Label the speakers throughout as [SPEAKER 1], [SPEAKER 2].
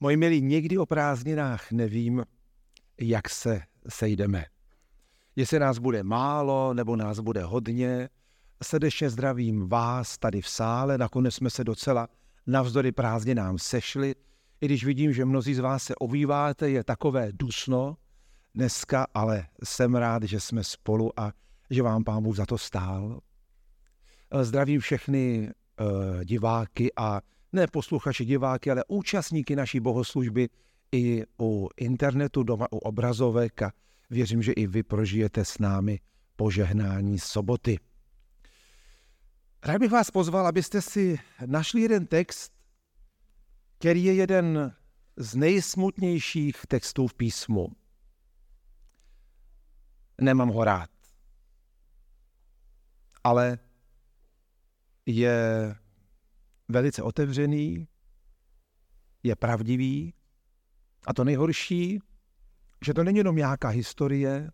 [SPEAKER 1] Moji milí, někdy o prázdninách nevím, jak se sejdeme. Jestli nás bude málo, nebo nás bude hodně. Srdečně zdravím vás tady v sále. Nakonec jsme se docela navzdory prázdninám sešli. I když vidím, že mnozí z vás se ovýváte, je takové dusno dneska, ale jsem rád, že jsme spolu a že vám pán Bůh za to stál. Zdravím všechny uh, diváky a ne posluchači, diváky, ale účastníky naší bohoslužby i u internetu, doma u obrazovek a věřím, že i vy prožijete s námi požehnání soboty. Rád bych vás pozval, abyste si našli jeden text, který je jeden z nejsmutnějších textů v písmu. Nemám ho rád. Ale je velice otevřený, je pravdivý a to nejhorší, že to není jenom nějaká historie,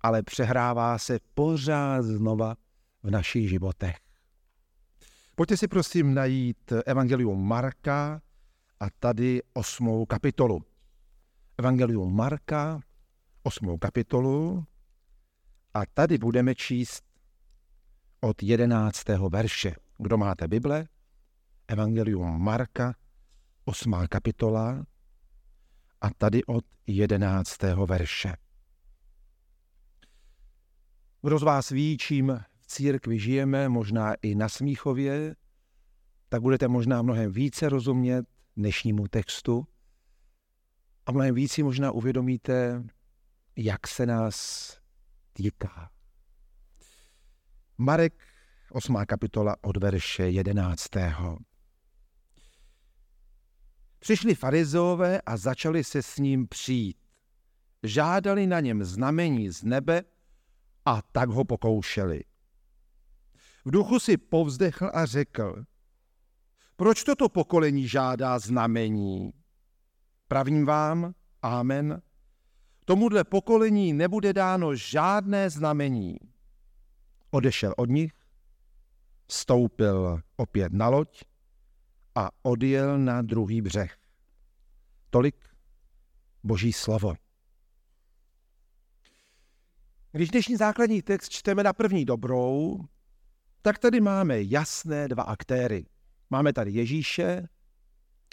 [SPEAKER 1] ale přehrává se pořád znova v našich životech. Pojďte si prosím najít Evangelium Marka a tady osmou kapitolu. Evangelium Marka, osmou kapitolu a tady budeme číst od jedenáctého verše. Kdo máte Bible? Evangelium Marka, 8. kapitola a tady od 11. verše. Kdo z vás ví, čím v církvi žijeme, možná i na Smíchově, tak budete možná mnohem více rozumět dnešnímu textu a mnohem víc si možná uvědomíte, jak se nás týká. Marek 8. kapitola od verše 11. Přišli farizeové a začali se s ním přijít. Žádali na něm znamení z nebe a tak ho pokoušeli. V duchu si povzdechl a řekl, proč toto pokolení žádá znamení? Pravím vám, amen, tomuhle pokolení nebude dáno žádné znamení. Odešel od nich vstoupil opět na loď a odjel na druhý břeh. Tolik boží slovo. Když dnešní základní text čteme na první dobrou, tak tady máme jasné dva aktéry. Máme tady Ježíše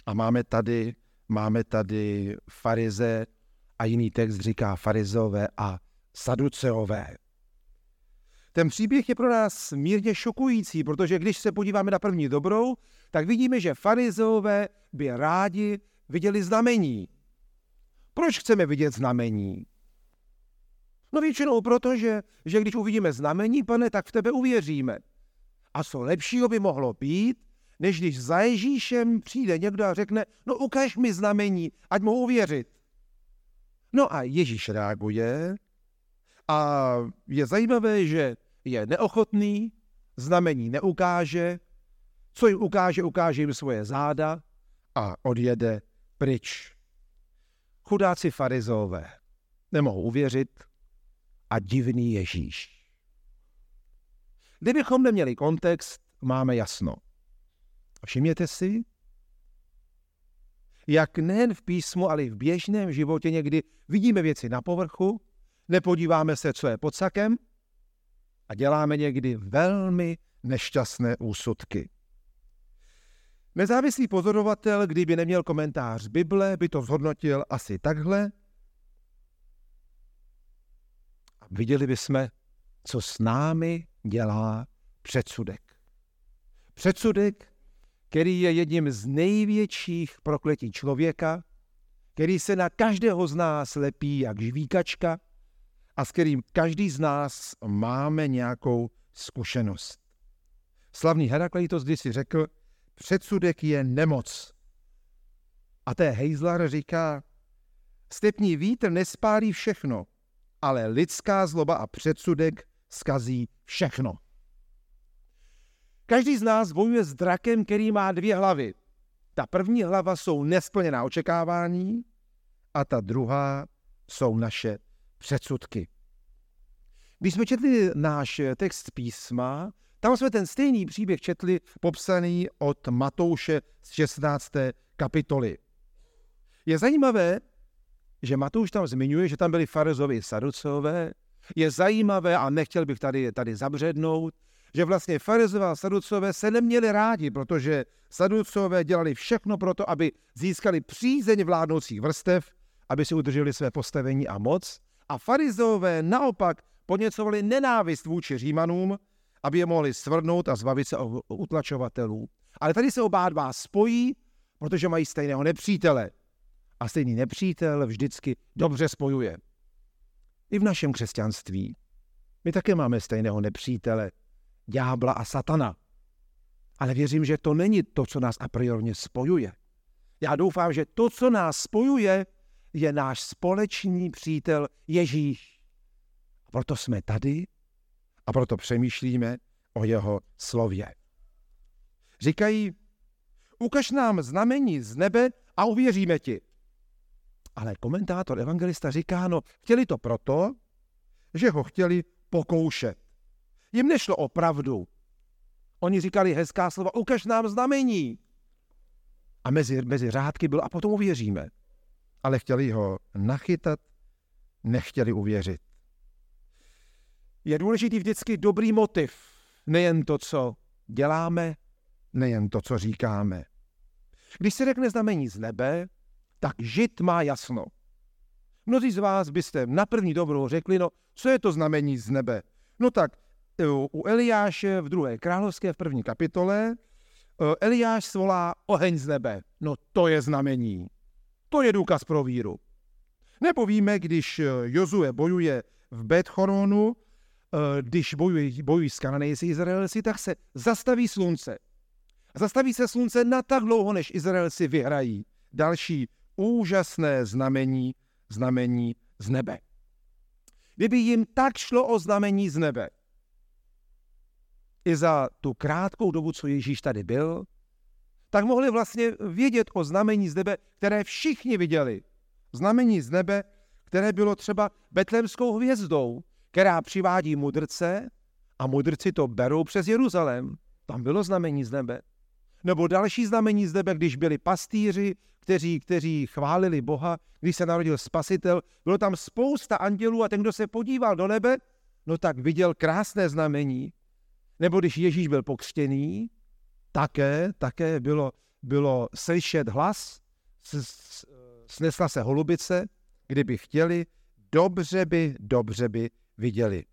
[SPEAKER 1] a máme tady, máme tady farize a jiný text říká farizové a saduceové. Ten příběh je pro nás mírně šokující, protože když se podíváme na první dobrou, tak vidíme, že farizeové by rádi viděli znamení. Proč chceme vidět znamení? No většinou proto, že, že když uvidíme znamení, pane, tak v tebe uvěříme. A co lepšího by mohlo být, než když za Ježíšem přijde někdo a řekne, no ukaž mi znamení, ať mohu uvěřit. No a Ježíš reaguje a je zajímavé, že je neochotný, znamení neukáže, co jim ukáže, ukáže jim svoje záda a odjede pryč. Chudáci farizové nemohou uvěřit a divný Ježíš. Kdybychom neměli kontext, máme jasno. Všimněte si, jak nejen v písmu, ale i v běžném životě někdy vidíme věci na povrchu, nepodíváme se, co je pod sakem a děláme někdy velmi nešťastné úsudky. Nezávislý pozorovatel, kdyby neměl komentář Bible, by to zhodnotil asi takhle. A viděli bychom, co s námi dělá předsudek. Předsudek, který je jedním z největších prokletí člověka, který se na každého z nás lepí jak žvíkačka a s kterým každý z nás máme nějakou zkušenost. Slavný Herakleitos si řekl, předsudek je nemoc. A té Hejzlar říká, stepní vítr nespálí všechno, ale lidská zloba a předsudek skazí všechno. Každý z nás bojuje s drakem, který má dvě hlavy. Ta první hlava jsou nesplněná očekávání a ta druhá jsou naše předsudky. Když jsme četli náš text písma, tam jsme ten stejný příběh četli popsaný od Matouše z 16. kapitoly. Je zajímavé, že Matouš tam zmiňuje, že tam byli farizovi saducové. Je zajímavé, a nechtěl bych tady, tady zabřednout, že vlastně farizové a saducové se neměli rádi, protože saducové dělali všechno pro to, aby získali přízeň vládnoucích vrstev, aby si udrželi své postavení a moc. A farizové naopak podněcovali nenávist vůči Římanům, aby je mohli svrnout a zbavit se utlačovatelů. Ale tady se oba dva spojí, protože mají stejného nepřítele. A stejný nepřítel vždycky dobře spojuje. I v našem křesťanství. My také máme stejného nepřítele, ďábla a satana. Ale věřím, že to není to, co nás a priorně spojuje. Já doufám, že to, co nás spojuje, je náš společný přítel Ježíš. A proto jsme tady a proto přemýšlíme o jeho slově. Říkají, ukaž nám znamení z nebe a uvěříme ti. Ale komentátor evangelista říká, no, chtěli to proto, že ho chtěli pokoušet. Jim nešlo o pravdu. Oni říkali hezká slova, ukaž nám znamení. A mezi, mezi řádky byl, a potom uvěříme. Ale chtěli ho nachytat, nechtěli uvěřit. Je důležitý vždycky dobrý motiv, nejen to, co děláme, nejen to, co říkáme. Když se řekne znamení z nebe, tak žid má jasno. Mnozí z vás byste na první dobrou řekli, no co je to znamení z nebe? No tak u Eliáše v druhé královské v první kapitole eh, Eliáš svolá oheň z nebe. No to je znamení. To je důkaz pro víru. Nebo víme, když eh, Jozue bojuje v Bethoronu, eh, když bojují, bojují s Kananejci Izraelci, tak se zastaví slunce. Zastaví se slunce na tak dlouho, než Izraelci vyhrají. Další úžasné znamení, znamení z nebe. Kdyby jim tak šlo o znamení z nebe, i za tu krátkou dobu, co Ježíš tady byl, tak mohli vlastně vědět o znamení z nebe, které všichni viděli. Znamení z nebe, které bylo třeba betlemskou hvězdou, která přivádí mudrce a mudrci to berou přes Jeruzalém. Tam bylo znamení z nebe. Nebo další znamení z nebe, když byli pastýři, kteří, kteří chválili Boha, když se narodil spasitel. Bylo tam spousta andělů a ten, kdo se podíval do nebe, no tak viděl krásné znamení. Nebo když Ježíš byl pokřtěný, také, také bylo, bylo slyšet hlas, snesla se holubice, kdyby chtěli, dobře by, dobře by viděli.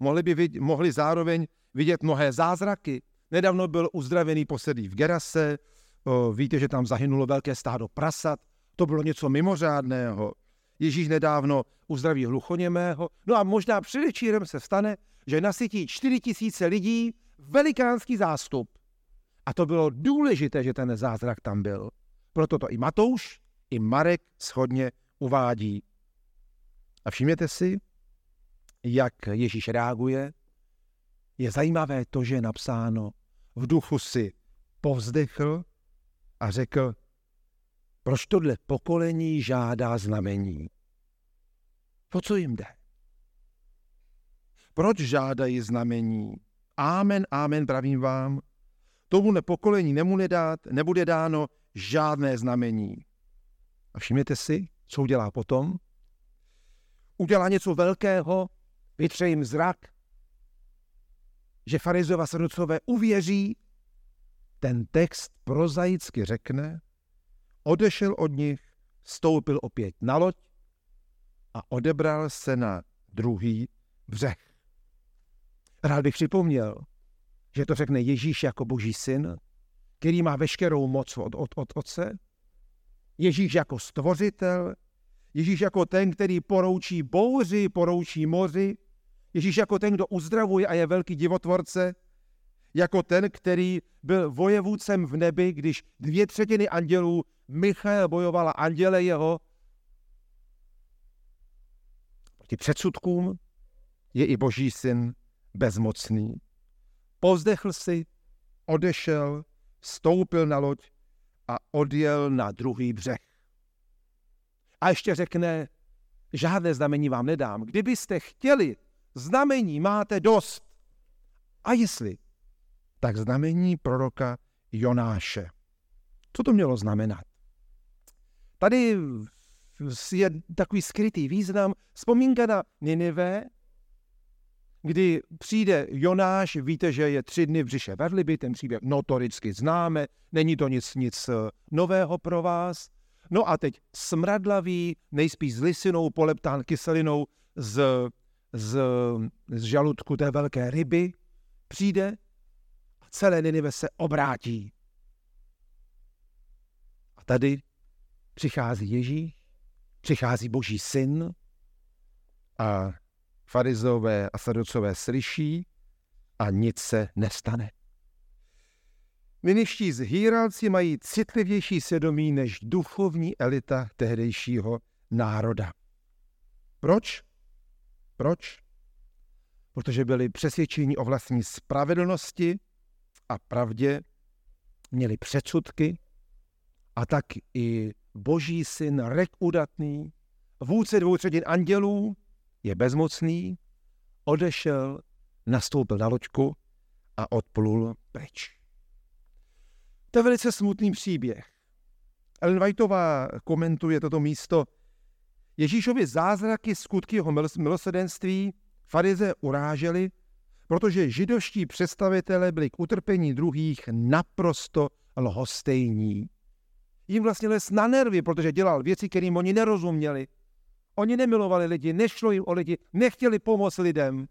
[SPEAKER 1] Mohli by mohli zároveň vidět mnohé zázraky. Nedávno byl uzdravený posedlý v Gerase, víte, že tam zahynulo velké stádo prasat, to bylo něco mimořádného. Ježíš nedávno uzdraví hluchoněmého, no a možná předevčírem se stane, že nasytí 4 tisíce lidí, velikánský zástup. A to bylo důležité, že ten zázrak tam byl. Proto to i Matouš, i Marek schodně uvádí. A všimněte si, jak Ježíš reaguje. Je zajímavé to, že je napsáno, v duchu si povzdechl a řekl, proč tohle pokolení žádá znamení? Po co jim jde? Proč žádají znamení? Amen, amen, pravím vám. Tomu nepokolení nebude, dát, nebude dáno žádné znamení. A všimněte si, co udělá potom? Udělá něco velkého, vytře jim zrak, že farizova saducové uvěří, ten text prozaicky řekne, odešel od nich, stoupil opět na loď a odebral se na druhý břeh. Rád bych připomněl, že to řekne Ježíš jako boží syn, který má veškerou moc od, od, od otce, Ježíš jako stvořitel, Ježíš jako ten, který poroučí bouři, poroučí moři, Ježíš jako ten, kdo uzdravuje a je velký divotvorce, jako ten, který byl vojevůdcem v nebi, když dvě třetiny andělů Michael bojovala anděle jeho. Proti předsudkům, je i boží syn, bezmocný. Pozdechl si, odešel, stoupil na loď a odjel na druhý břeh. A ještě řekne, žádné znamení vám nedám. Kdybyste chtěli, znamení máte dost. A jestli, tak znamení proroka Jonáše. Co to mělo znamenat? Tady je takový skrytý význam. Vzpomínka na Ninive, kdy přijde Jonáš, víte, že je tři dny v břiše Verliby, ten příběh notoricky známe, není to nic, nic eh, nového pro vás. No a teď smradlavý, nejspíš s lisinou, poleptán kyselinou z, z, z žaludku té velké ryby, přijde a celé Ninive se obrátí. A tady přichází Ježíš, přichází Boží syn a farizové a saducové slyší a nic se nestane. Miniští zhýralci mají citlivější svědomí než duchovní elita tehdejšího národa. Proč? Proč? Protože byli přesvědčeni o vlastní spravedlnosti a pravdě, měli předsudky a tak i boží syn, rek udatný, vůdce dvou třetin andělů, je bezmocný, odešel, nastoupil na loďku a odplul pryč. To je velice smutný příběh. Ellen Whiteová komentuje toto místo. Ježíšovi zázraky, skutky jeho milosedenství farize uráželi, protože židovští představitelé byli k utrpení druhých naprosto lhostejní. Jím vlastně les na nervy, protože dělal věci, kterým oni nerozuměli. Oni nemilovali lidi, nešlo jim o lidi, nechtěli pomoct lidem.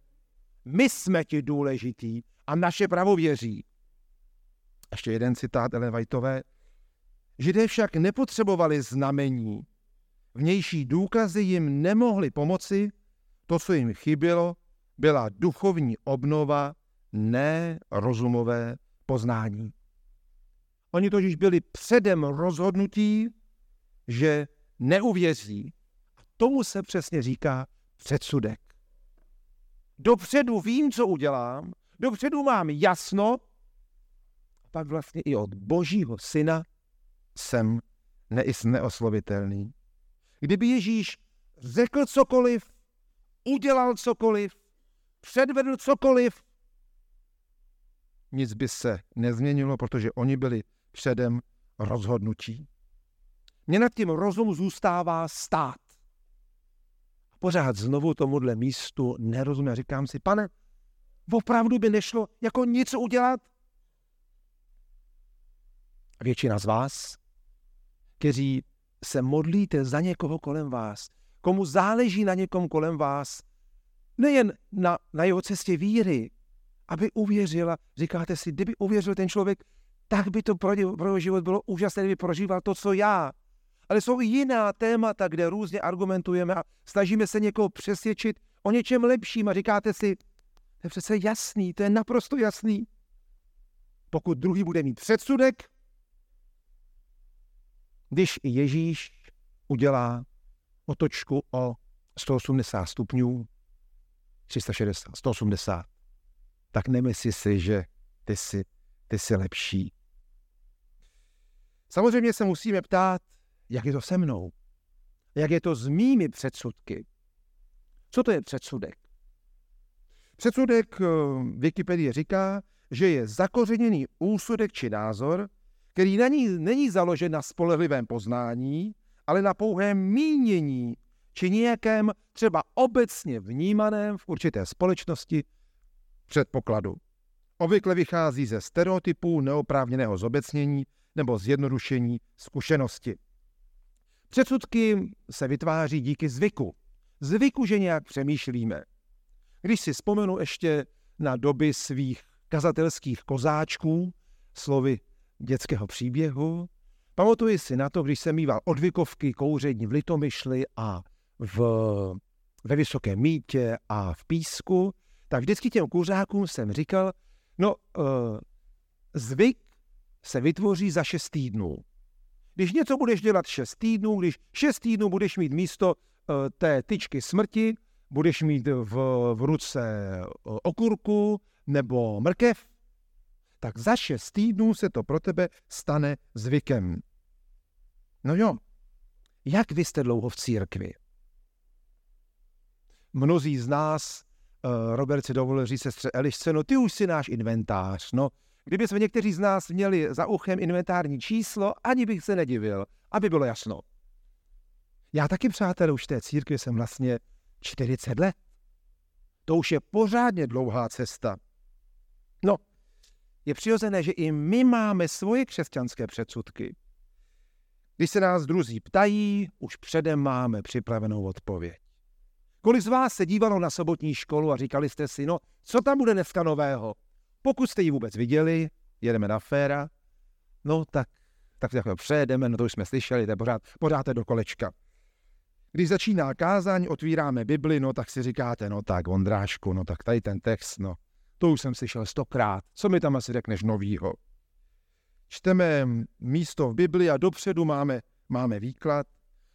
[SPEAKER 1] My jsme ti důležitý a naše pravověří. Ještě jeden citát Ellen Whiteové. Židé však nepotřebovali znamení. Vnější důkazy jim nemohly pomoci, to, co jim chybělo, byla duchovní obnova, ne rozumové poznání. Oni totiž byli předem rozhodnutí, že neuvěří. Tomu se přesně říká předsudek. Dopředu vím, co udělám, dopředu mám jasno, a pak vlastně i od božího syna jsem neoslovitelný. Kdyby Ježíš řekl cokoliv, udělal cokoliv, předvedl cokoliv, nic by se nezměnilo, protože oni byli předem rozhodnutí. Mně nad tím rozum zůstává stát. Pořád znovu tomuhle místu nerozumím. Říkám si, pane, opravdu by nešlo jako něco udělat? Většina z vás, kteří se modlíte za někoho kolem vás, komu záleží na někom kolem vás, nejen na, na jeho cestě víry, aby uvěřila. Říkáte si, kdyby uvěřil ten člověk, tak by to pro jeho život bylo úžasné, kdyby prožíval to, co já. Ale jsou i jiná témata, kde různě argumentujeme a snažíme se někoho přesvědčit o něčem lepším a říkáte si, to je přece jasný, to je naprosto jasný. Pokud druhý bude mít předsudek, když Ježíš udělá otočku o 180 stupňů, 360, 180, tak nemyslí si, že ty jsi, ty jsi lepší. Samozřejmě se musíme ptát, jak je to se mnou, jak je to s mými předsudky. Co to je předsudek? Předsudek eh, Wikipedie říká, že je zakořeněný úsudek či názor, který není, není založen na spolehlivém poznání, ale na pouhém mínění či nějakém třeba obecně vnímaném v určité společnosti předpokladu. Obvykle vychází ze stereotypů neoprávněného zobecnění nebo zjednodušení zkušenosti. Předsudky se vytváří díky zvyku. Zvyku, že nějak přemýšlíme. Když si vzpomenu ještě na doby svých kazatelských kozáčků, slovy dětského příběhu, pamatuji si na to, když jsem mýval odvykovky kouření v Litomyšli a v, ve Vysokém mítě a v Písku, tak vždycky těm kuřákům jsem říkal, no uh, zvyk se vytvoří za šest týdnů. Když něco budeš dělat šest týdnů, když šest týdnů budeš mít místo uh, té tyčky smrti, budeš mít v, v ruce uh, okurku nebo mrkev, tak za šest týdnů se to pro tebe stane zvykem. No jo, jak vy jste dlouho v církvi? Mnozí z nás uh, Robert si dovolil říct sestře Elišce, no ty už si náš inventář, no Kdyby jsme někteří z nás měli za uchem inventární číslo, ani bych se nedivil, aby bylo jasno. Já taky, přátelé, už té církvi jsem vlastně 40 let. To už je pořádně dlouhá cesta. No, je přirozené, že i my máme svoje křesťanské předsudky. Když se nás druzí ptají, už předem máme připravenou odpověď. Kolik z vás se dívalo na sobotní školu a říkali jste si, no, co tam bude dneska nového? Pokud jste ji vůbec viděli, jedeme na féra, no tak, tak takhle přejedeme, no to už jsme slyšeli, to je pořád, pořád je do kolečka. Když začíná kázání, otvíráme Bibli, no tak si říkáte, no tak Vondrášku, no tak tady ten text, no to už jsem slyšel stokrát, co mi tam asi řekneš novýho. Čteme místo v Bibli a dopředu máme, máme výklad.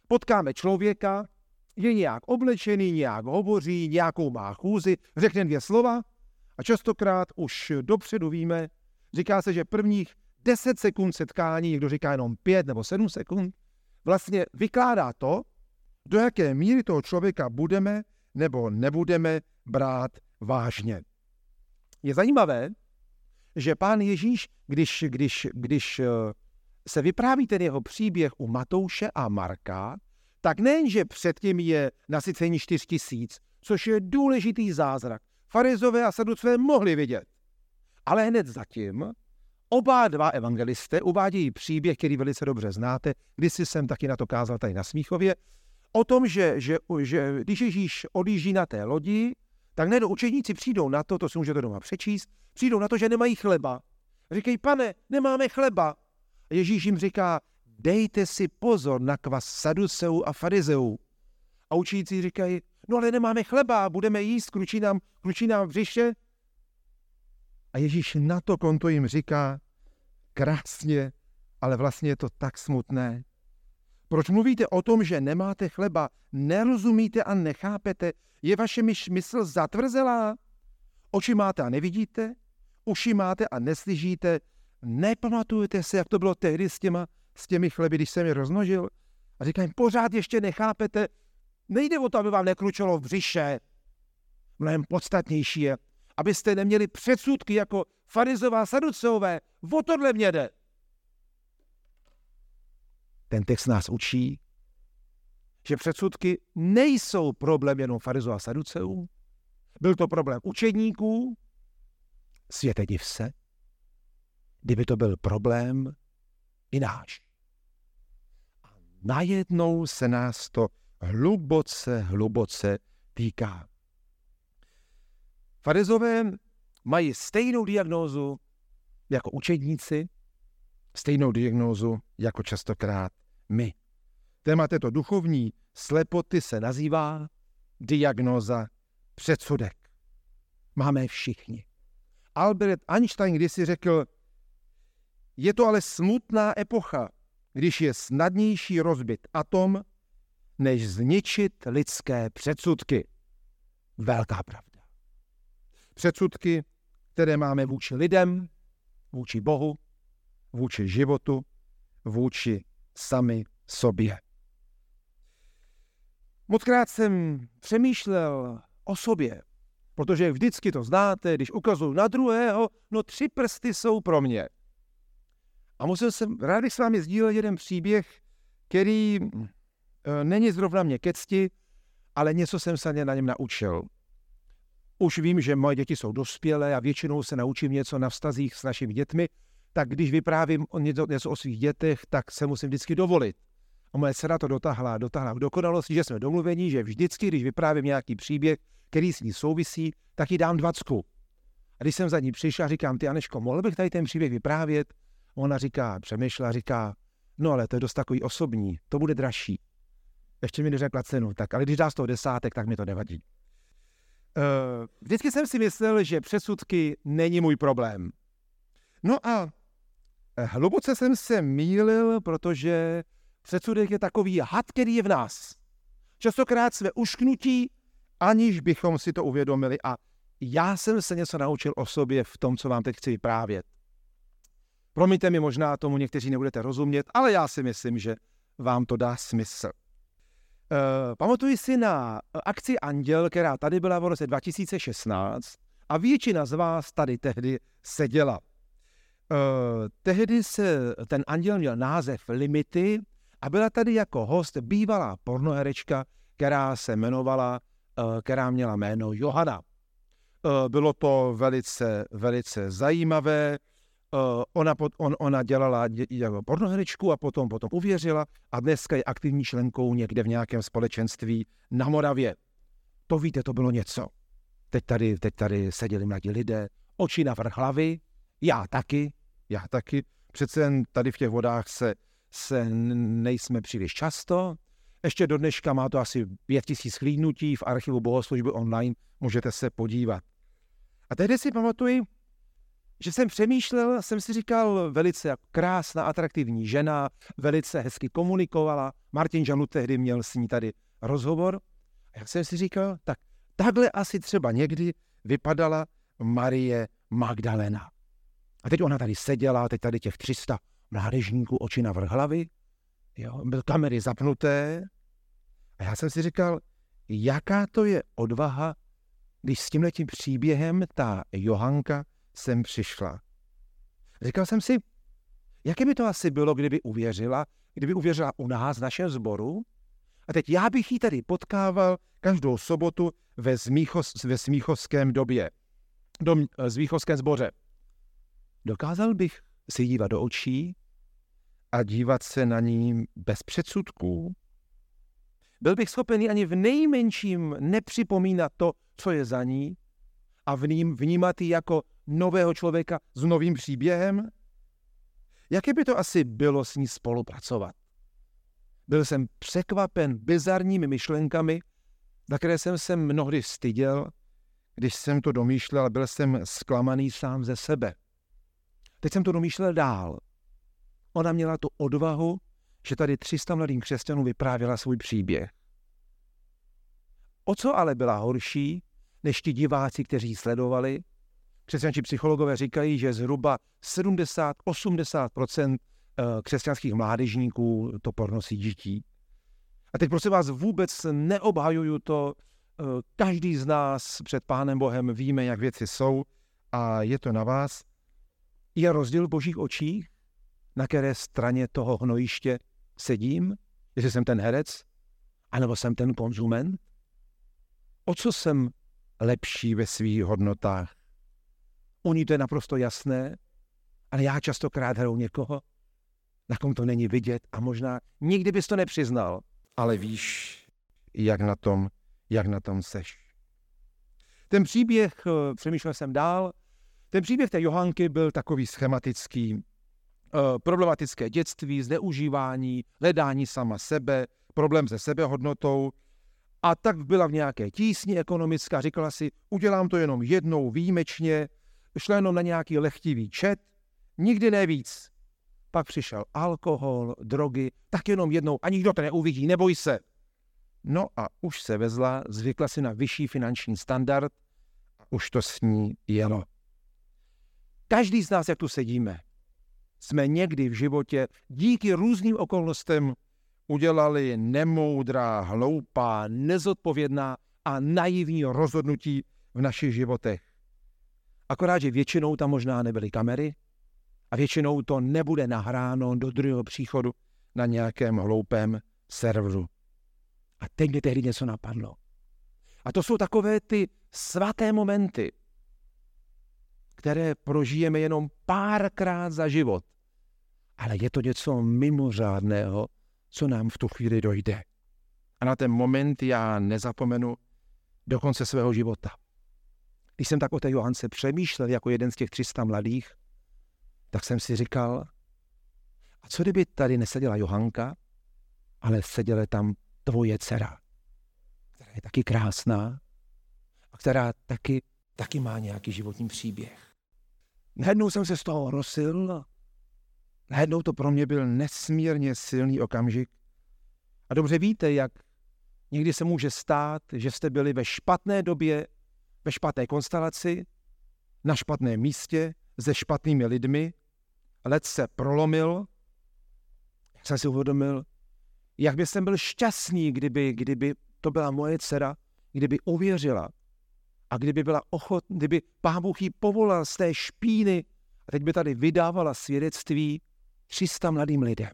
[SPEAKER 1] Potkáme člověka, je nějak oblečený, nějak hovoří, nějakou má chůzi, řekne dvě slova a častokrát už dopředu víme, říká se, že prvních 10 sekund setkání, někdo říká jenom 5 nebo 7 sekund, vlastně vykládá to, do jaké míry toho člověka budeme nebo nebudeme brát vážně. Je zajímavé, že pán Ježíš, když, když, když eh, se vypráví ten jeho příběh u Matouše a Marka, tak nejenže předtím je nasycení 4 tisíc, což je důležitý zázrak. Farizové a saducové mohli vidět. Ale hned zatím oba dva evangelisté uvádějí příběh, který velice dobře znáte, když si jsem taky na to kázal tady na Smíchově, o tom, že, že, že když Ježíš odjíždí na té lodi, tak ne, učeníci přijdou na to, to si můžete doma přečíst, přijdou na to, že nemají chleba. Říkají, pane, nemáme chleba. A Ježíš jim říká, dejte si pozor na kvas saduceů a farizeů. A učící říkají, no ale nemáme chleba, budeme jíst, kručí nám, kručí nám v břiše. A Ježíš na to konto jim říká, krásně, ale vlastně je to tak smutné. Proč mluvíte o tom, že nemáte chleba, nerozumíte a nechápete? Je vaše mysl zatvrzelá? Oči máte a nevidíte? Uši máte a neslyšíte? Nepamatujete se, jak to bylo tehdy s, těma, s těmi chleby, když jsem je roznožil? A říkám, pořád ještě nechápete? Nejde o to, aby vám nekručilo v břiše. Mnohem podstatnější je, abyste neměli předsudky jako farizová saduceové. O tohle mě jde. Ten text nás učí, že předsudky nejsou problém jenom farizů a saduceů, byl to problém učedníků, světe div se, kdyby to byl problém i náš. A najednou se nás to hluboce, hluboce týká. Farizové mají stejnou diagnózu jako učedníci, stejnou diagnózu jako častokrát my. Téma této duchovní slepoty se nazývá diagnóza předsudek. Máme všichni. Albert Einstein kdysi řekl, je to ale smutná epocha, když je snadnější rozbit atom, než zničit lidské předsudky. Velká pravda. Předsudky, které máme vůči lidem, vůči Bohu, vůči životu, vůči sami sobě. Mockrát jsem přemýšlel o sobě, protože vždycky to znáte, když ukazuju na druhého, no tři prsty jsou pro mě. A musel jsem, rád s vámi sdílel jeden příběh, který není zrovna mě ke cti, ale něco jsem se na něm naučil. Už vím, že moje děti jsou dospělé a většinou se naučím něco na vztazích s našimi dětmi, tak když vyprávím něco o svých dětech, tak se musím vždycky dovolit. A moje dcera to dotáhla, dotáhla k dokonalosti, že jsme domluveni, že vždycky, když vyprávím nějaký příběh, který s ní souvisí, tak ji dám dvacku. A když jsem za ní přišel, říkám, ty Aneško, mohl bych tady ten příběh vyprávět? Ona říká, přemýšlela, říká, no ale to je dost takový osobní, to bude dražší. Ještě mi neřekla cenu, tak ale když dá z toho desátek, tak mi to nevadí. Uh, vždycky jsem si myslel, že přesudky není můj problém. No a hluboce jsem se mýlil, protože předsudek je takový had, který je v nás. Častokrát jsme ušknutí, aniž bychom si to uvědomili. A já jsem se něco naučil o sobě v tom, co vám teď chci vyprávět. Promiňte mi, možná tomu někteří nebudete rozumět, ale já si myslím, že vám to dá smysl. Uh, pamatuji si na akci Anděl, která tady byla v roce 2016 a většina z vás tady tehdy seděla. tehdy se ten anděl měl název Limity a byla tady jako host bývalá pornoherečka, která se jmenovala, která měla jméno Johana. Bylo to velice, velice zajímavé. Uh, ona, on, ona dělala jako pornoherečku a potom, potom uvěřila a dneska je aktivní členkou někde v nějakém společenství na Moravě. To víte, to bylo něco. Teď tady, teď tady seděli mladí lidé, oči na vrch hlavy, já taky, já taky. Přece jen tady v těch vodách se, se nejsme příliš často. Ještě do dneška má to asi pět tisíc chlídnutí v archivu bohoslužby online, můžete se podívat. A tehdy si pamatuju, že jsem přemýšlel, jsem si říkal, velice krásná, atraktivní žena, velice hezky komunikovala. Martin Žanu tehdy měl s ní tady rozhovor. A já jsem si říkal, tak takhle asi třeba někdy vypadala Marie Magdalena. A teď ona tady seděla, teď tady těch 300 mládežníků, oči na vrch hlavy, jo, byl kamery zapnuté. A já jsem si říkal, jaká to je odvaha, když s tímhletím příběhem ta Johanka sem přišla. Říkal jsem si, jaké by to asi bylo, kdyby uvěřila, kdyby uvěřila u nás, v našem sboru, a teď já bych ji tady potkával každou sobotu ve, Smíchos, ve Smíchovském době, do Smíchovském zboře. Dokázal bych si dívat do očí a dívat se na ní bez předsudků? Byl bych schopen ani v nejmenším nepřipomínat to, co je za ní a v ním vnímat ji jako nového člověka s novým příběhem? Jaké by to asi bylo s ní spolupracovat? Byl jsem překvapen bizarními myšlenkami, na které jsem se mnohdy styděl, když jsem to domýšlel, byl jsem zklamaný sám ze sebe. Teď jsem to domýšlel dál. Ona měla tu odvahu, že tady 300 mladým křesťanů vyprávěla svůj příběh. O co ale byla horší, než ti diváci, kteří sledovali? Křesťančí psychologové říkají, že zhruba 70-80 eh, křesťanských mládežníků to porno si dítí. A teď prosím vás, vůbec neobhajuju to. Eh, každý z nás před Pánem Bohem víme, jak věci jsou a je to na vás. Je rozdíl v božích očích, na které straně toho hnojiště sedím, jestli jsem ten herec, anebo jsem ten konzument? O co jsem lepší ve svých hodnotách? Ní to je naprosto jasné, ale já častokrát hraju někoho, na kom to není vidět a možná nikdy bys to nepřiznal, ale víš, jak na tom, jak na tom seš. Ten příběh, eh, přemýšlel jsem dál, ten příběh té Johanky byl takový schematický. E, problematické dětství, zneužívání, hledání sama sebe, problém se sebehodnotou. A tak byla v nějaké tísni ekonomická, říkala si, udělám to jenom jednou výjimečně, šla jenom na nějaký lehtivý čet, nikdy nevíc. Pak přišel alkohol, drogy, tak jenom jednou a nikdo to neuvidí, neboj se. No a už se vezla, zvykla si na vyšší finanční standard a už to s ní jelo. Každý z nás, jak tu sedíme, jsme někdy v životě díky různým okolnostem udělali nemoudrá, hloupá, nezodpovědná a naivní rozhodnutí v našich životech. Akorát, že většinou tam možná nebyly kamery a většinou to nebude nahráno do druhého příchodu na nějakém hloupém serveru. A teď mě tehdy něco napadlo. A to jsou takové ty svaté momenty, které prožijeme jenom párkrát za život. Ale je to něco mimořádného, co nám v tu chvíli dojde. A na ten moment já nezapomenu do konce svého života. Když jsem tak o té Johance přemýšlel jako jeden z těch 300 mladých, tak jsem si říkal, a co kdyby tady neseděla Johanka, ale seděla tam tvoje dcera, která je taky krásná a která taky, taky má nějaký životní příběh. Najednou jsem se z toho rosil. Najednou to pro mě byl nesmírně silný okamžik. A dobře víte, jak někdy se může stát, že jste byli ve špatné době, ve špatné konstelaci, na špatném místě, se špatnými lidmi, led se prolomil, jsem si uvědomil, jak by jsem byl šťastný, kdyby, kdyby to byla moje dcera, kdyby uvěřila a kdyby byla ochotná, kdyby Pán Bůh jí povolal z té špíny A teď by tady vydávala svědectví 300 mladým lidem.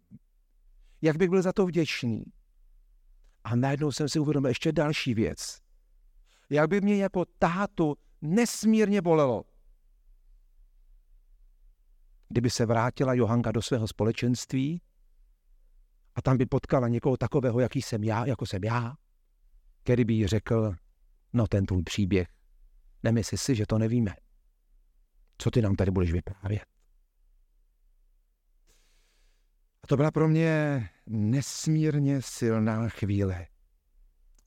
[SPEAKER 1] Jak bych byl za to vděčný. A najednou jsem si uvědomil ještě další věc. Jak by mě jako tátu nesmírně bolelo, kdyby se vrátila Johanka do svého společenství a tam by potkala někoho takového, jaký jsem já, jako jsem já, který by jí řekl, no ten tvůj příběh, nemyslí si, že to nevíme. Co ty nám tady budeš vyprávět? A to byla pro mě nesmírně silná chvíle.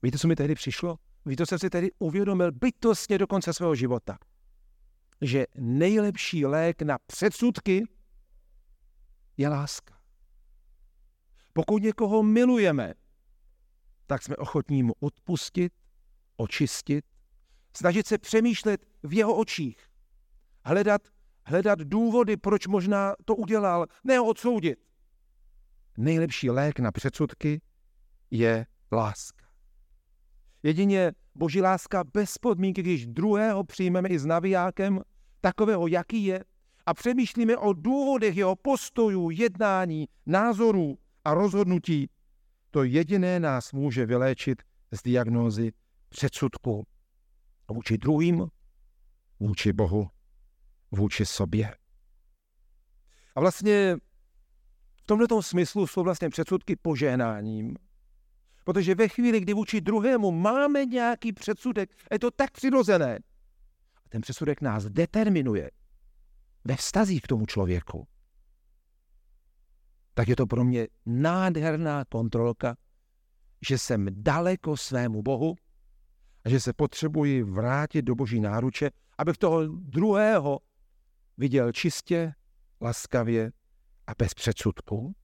[SPEAKER 1] Víte, co mi tehdy přišlo? Víte, jsem si tehdy uvědomil bytostně do konce svého života? Že nejlepší lék na předsudky je láska. Pokud někoho milujeme, tak jsme ochotní mu odpustit, očistit, snažit se přemýšlet v jeho očích, hledat, hledat důvody, proč možná to udělal, ne ho odsoudit. Nejlepší lék na předsudky je láska. Jedině boží láska bez podmínky, když druhého přijmeme i s navijákem, takového, jaký je, a přemýšlíme o důvodech jeho postojů, jednání, názorů a rozhodnutí, to jediné nás může vyléčit z diagnózy předsudku vůči druhým, vůči Bohu, vůči sobě. A vlastně v tomto smyslu jsou vlastně předsudky požehnáním. Protože ve chvíli, kdy vůči druhému máme nějaký předsudek, je to tak přirozené. A ten předsudek nás determinuje ve vztazích k tomu člověku tak je to pro mě nádherná kontrolka, že jsem daleko svému Bohu a že se potřebuji vrátit do boží náruče, abych toho druhého viděl čistě, laskavě a bez předsudků.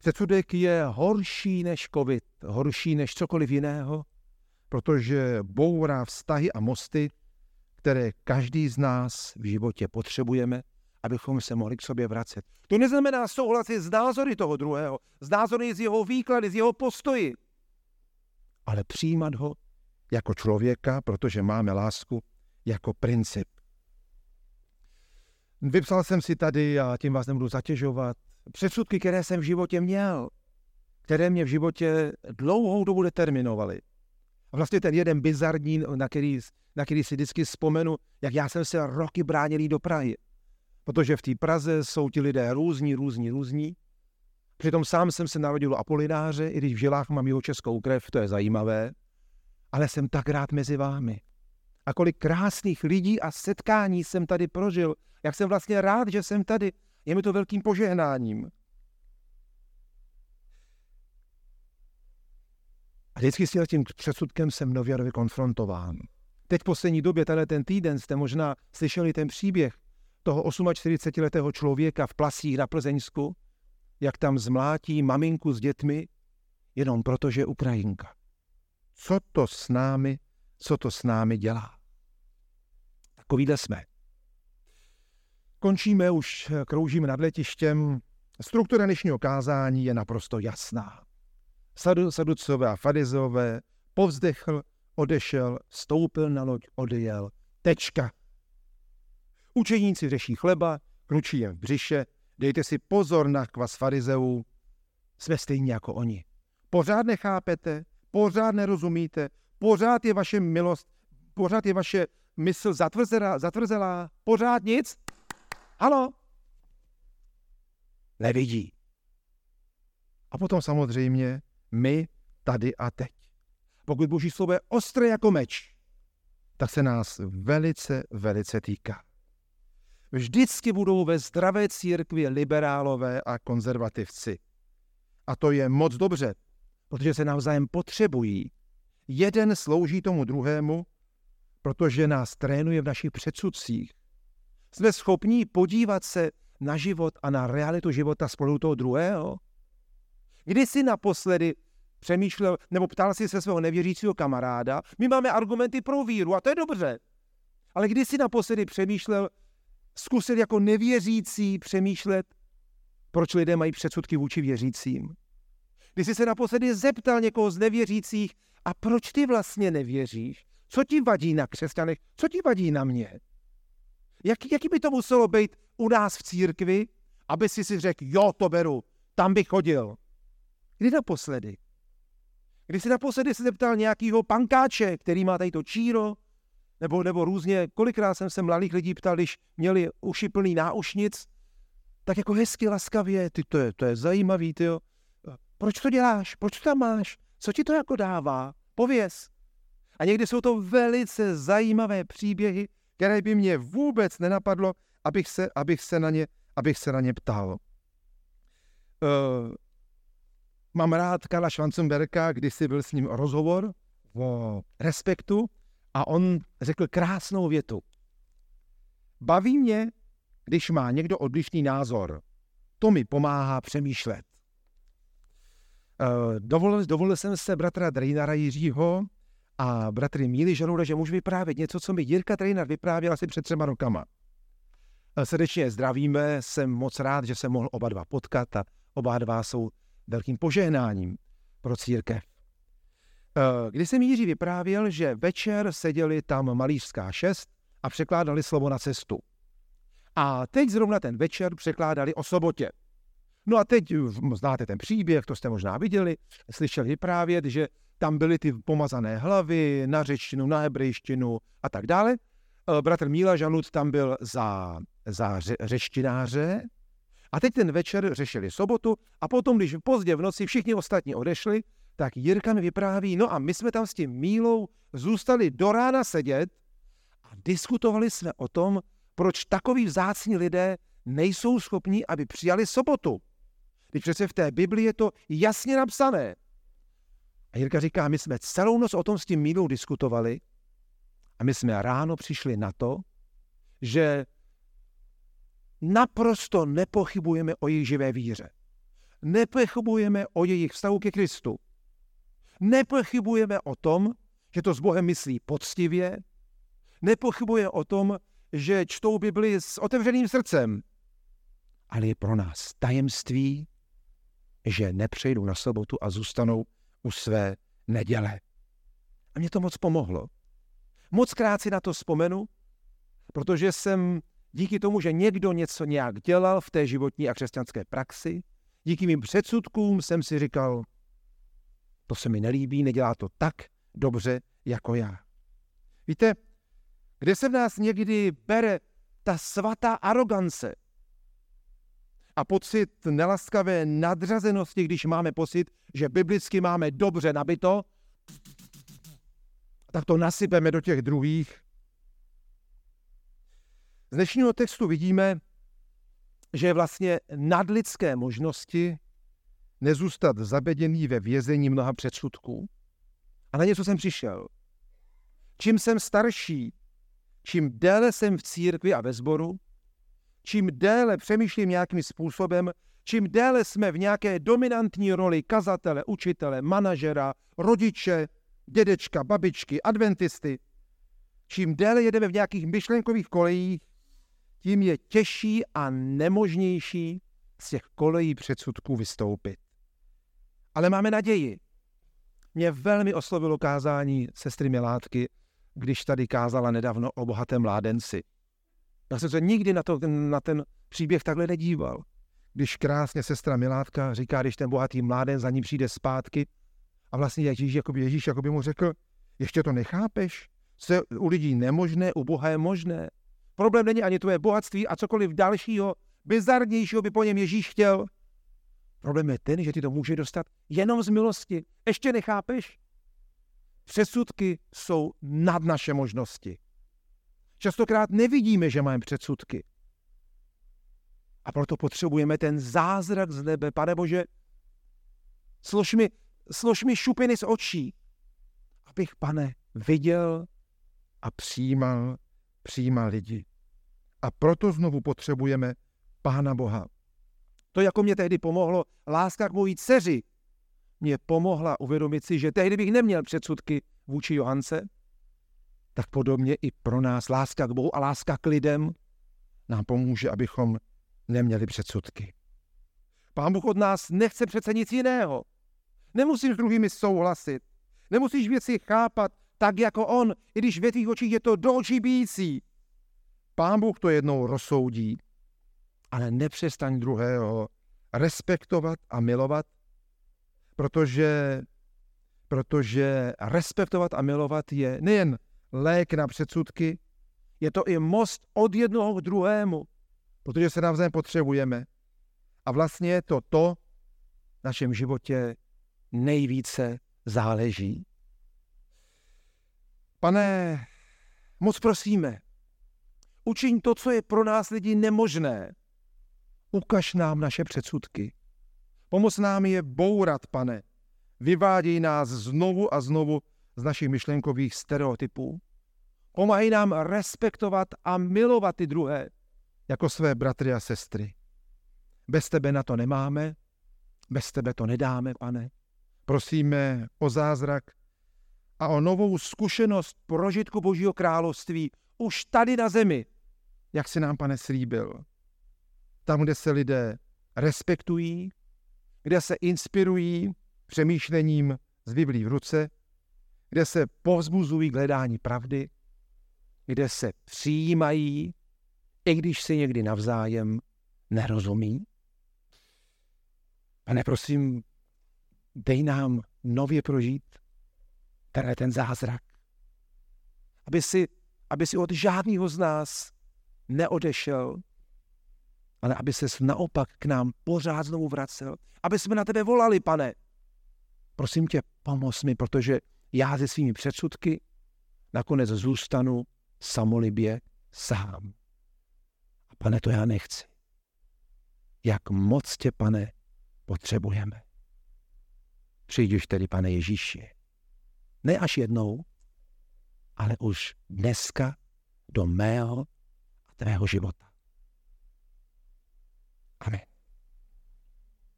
[SPEAKER 1] Předsudek je horší než covid, horší než cokoliv jiného, protože bourá vztahy a mosty, které každý z nás v životě potřebujeme abychom se mohli k sobě vracet. To neznamená souhlasit s názory toho druhého, s názory z jeho výklady, z jeho postoji, ale přijímat ho jako člověka, protože máme lásku jako princip. Vypsal jsem si tady, a tím vás nebudu zatěžovat, předsudky, které jsem v životě měl, které mě v životě dlouhou dobu determinovaly. A vlastně ten jeden bizarní, na který, na který si vždycky vzpomenu, jak já jsem se roky bránil do Prahy. Protože v té Praze jsou ti lidé různí, různí, různí. Přitom sám jsem se narodil Apolináře, i když v žilách mám jeho českou krev, to je zajímavé. Ale jsem tak rád mezi vámi. A kolik krásných lidí a setkání jsem tady prožil. Jak jsem vlastně rád, že jsem tady. Je mi to velkým požehnáním. A vždycky s tím předsudkem jsem nově konfrontován. Teď v poslední době, tenhle ten týden, jste možná slyšeli ten příběh toho 48-letého člověka v Plasích na Plzeňsku, jak tam zmlátí maminku s dětmi, jenom proto, že je Ukrajinka. Co to s námi, co to s námi dělá? Takovýhle jsme. Končíme, už kroužíme nad letištěm. Struktura dnešního kázání je naprosto jasná. Sadu, saducové a farizové povzdechl, odešel, stoupil na loď, odjel. Tečka. Učeníci řeší chleba, kručí jen v břiše, dejte si pozor na kvas farizeů, jsme stejní jako oni. Pořád nechápete, pořád nerozumíte, pořád je vaše milost, pořád je vaše mysl zatvrzelá, zatvrzelá pořád nic. Halo? Nevidí. A potom samozřejmě my tady a teď. Pokud boží slovo je ostré jako meč, tak se nás velice, velice týká vždycky budou ve zdravé církvi liberálové a konzervativci. A to je moc dobře, protože se navzájem potřebují. Jeden slouží tomu druhému, protože nás trénuje v našich předsudcích. Jsme schopní podívat se na život a na realitu života spolu toho druhého? Kdy jsi naposledy přemýšlel nebo ptal si se svého nevěřícího kamaráda, my máme argumenty pro víru a to je dobře. Ale kdy jsi naposledy přemýšlel, zkusit jako nevěřící přemýšlet, proč lidé mají předsudky vůči věřícím. Když jsi se naposledy zeptal někoho z nevěřících, a proč ty vlastně nevěříš? Co ti vadí na křesťanech? Co ti vadí na mě? Jak, jaký by to muselo být u nás v církvi, aby si si řekl, jo, to beru, tam bych chodil. Kdy naposledy? Když si naposledy se zeptal nějakého pankáče, který má tady to číro, nebo, nebo různě, kolikrát jsem se mladých lidí ptal, když měli uši plný náušnic, tak jako hezky, laskavě, ty, to je, to je zajímavý, ty jo. Proč to děláš? Proč to tam máš? Co ti to jako dává? Pověz. A někdy jsou to velice zajímavé příběhy, které by mě vůbec nenapadlo, abych se, abych se, na, ně, abych se na ně ptal. Uh, mám rád Karla Schwanzenberka, když si byl s ním rozhovor o respektu a on řekl krásnou větu. Baví mě, když má někdo odlišný názor. To mi pomáhá přemýšlet. Uh, dovolil, dovolil jsem se bratra Drejnara Jiřího a bratry Míli Žaluda, že můžu vyprávět něco, co mi Jirka Drejnar vyprávěl asi před třema rokama. Uh, srdečně zdravíme, jsem moc rád, že jsem mohl oba dva potkat a oba dva jsou velkým požehnáním pro církev. Uh, když jsem Jiří vyprávěl, že večer seděli tam malířská šest a překládali slovo na cestu. A teď zrovna ten večer překládali o sobotě. No a teď znáte ten příběh, to jste možná viděli, slyšeli vyprávět, že tam byly ty pomazané hlavy na řečtinu, na hebrejštinu a tak dále. E, bratr Míla Žalut tam byl za, za ře, řečtináře a teď ten večer řešili sobotu a potom, když pozdě v noci všichni ostatní odešli, tak Jirka mi vypráví, no a my jsme tam s tím Mílou zůstali do rána sedět a diskutovali jsme o tom, proč takoví vzácní lidé nejsou schopni, aby přijali sobotu. Když přece v té Biblii je to jasně napsané. A Jirka říká, my jsme celou noc o tom s tím Mílou diskutovali a my jsme ráno přišli na to, že naprosto nepochybujeme o jejich živé víře. Nepochybujeme o jejich vztahu ke Kristu. Nepochybujeme o tom, že to s Bohem myslí poctivě. Nepochybuje o tom, že čtou Bibli s otevřeným srdcem. Ale je pro nás tajemství, že nepřejdou na sobotu a zůstanou u své neděle. A mě to moc pomohlo. Moc krát si na to vzpomenu, protože jsem díky tomu, že někdo něco nějak dělal v té životní a křesťanské praxi, díky mým předsudkům jsem si říkal, to se mi nelíbí, nedělá to tak dobře jako já. Víte, kde se v nás někdy bere ta svatá arogance a pocit nelaskavé nadřazenosti, když máme pocit, že biblicky máme dobře nabito, tak to nasypeme do těch druhých. Z dnešního textu vidíme, že je vlastně nadlidské možnosti nezůstat zabeděný ve vězení mnoha předsudků. A na něco jsem přišel. Čím jsem starší, čím déle jsem v církvi a ve sboru, čím déle přemýšlím nějakým způsobem, čím déle jsme v nějaké dominantní roli kazatele, učitele, manažera, rodiče, dědečka, babičky, adventisty, čím déle jedeme v nějakých myšlenkových kolejích, tím je těžší a nemožnější z těch kolejí předsudků vystoupit. Ale máme naději. Mě velmi oslovilo kázání sestry Milátky když tady kázala nedávno o bohatém mládenci. Já jsem se nikdy na, to, na ten příběh takhle nedíval. Když krásně sestra Milátka říká, když ten bohatý mláden za ní přijde zpátky a vlastně Ježíš, jakoby, Ježíš jakoby mu řekl, ještě to nechápeš? Co je u lidí nemožné, u Boha je možné. Problém není ani tvoje bohatství a cokoliv dalšího, bizarnějšího by po něm Ježíš chtěl. Problém je ten, že ty to může dostat jenom z milosti. Ještě nechápeš? Předsudky jsou nad naše možnosti. Častokrát nevidíme, že máme předsudky. A proto potřebujeme ten zázrak z nebe. Pane Bože, slož mi, slož mi šupiny z očí, abych, pane, viděl a přijímal, přijímal lidi. A proto znovu potřebujeme Pána Boha. To, jako mě tehdy pomohlo, láska k mojí dceři, mě pomohla uvědomit si, že tehdy bych neměl předsudky vůči Johance, tak podobně i pro nás láska k Bohu a láska k lidem nám pomůže, abychom neměli předsudky. Pán Bůh od nás nechce přece nic jiného. Nemusíš s druhými souhlasit. Nemusíš věci chápat tak jako on, i když ve tvých očích je to do očí bíjící. Pán Bůh to jednou rozsoudí, ale nepřestaň druhého respektovat a milovat, protože, protože respektovat a milovat je nejen lék na předsudky, je to i most od jednoho k druhému, protože se navzájem potřebujeme. A vlastně je to to, v našem životě nejvíce záleží. Pane, moc prosíme, učiň to, co je pro nás lidi nemožné. Ukaž nám naše předsudky. Pomoz nám je bourat, pane. Vyváděj nás znovu a znovu z našich myšlenkových stereotypů. Pomáhej nám respektovat a milovat ty druhé jako své bratry a sestry. Bez tebe na to nemáme, bez tebe to nedáme, pane. Prosíme o zázrak a o novou zkušenost prožitku Božího království už tady na zemi, jak si nám, pane, slíbil. Tam, kde se lidé respektují, kde se inspirují přemýšlením z Biblí v ruce, kde se povzbuzují k hledání pravdy, kde se přijímají, i když si někdy navzájem nerozumí. Pane, prosím, dej nám nově prožít tenhle ten zázrak. Aby si, aby si od žádného z nás neodešel, ale aby se naopak k nám pořád znovu vracel. Aby jsme na tebe volali, pane. Prosím tě, pomoz mi, protože já se svými předsudky nakonec zůstanu samolibě sám. A pane, to já nechci. Jak moc tě, pane, potřebujeme. Přijdeš tedy, pane Ježíši. Ne až jednou, ale už dneska do mého a tvého života. Amen.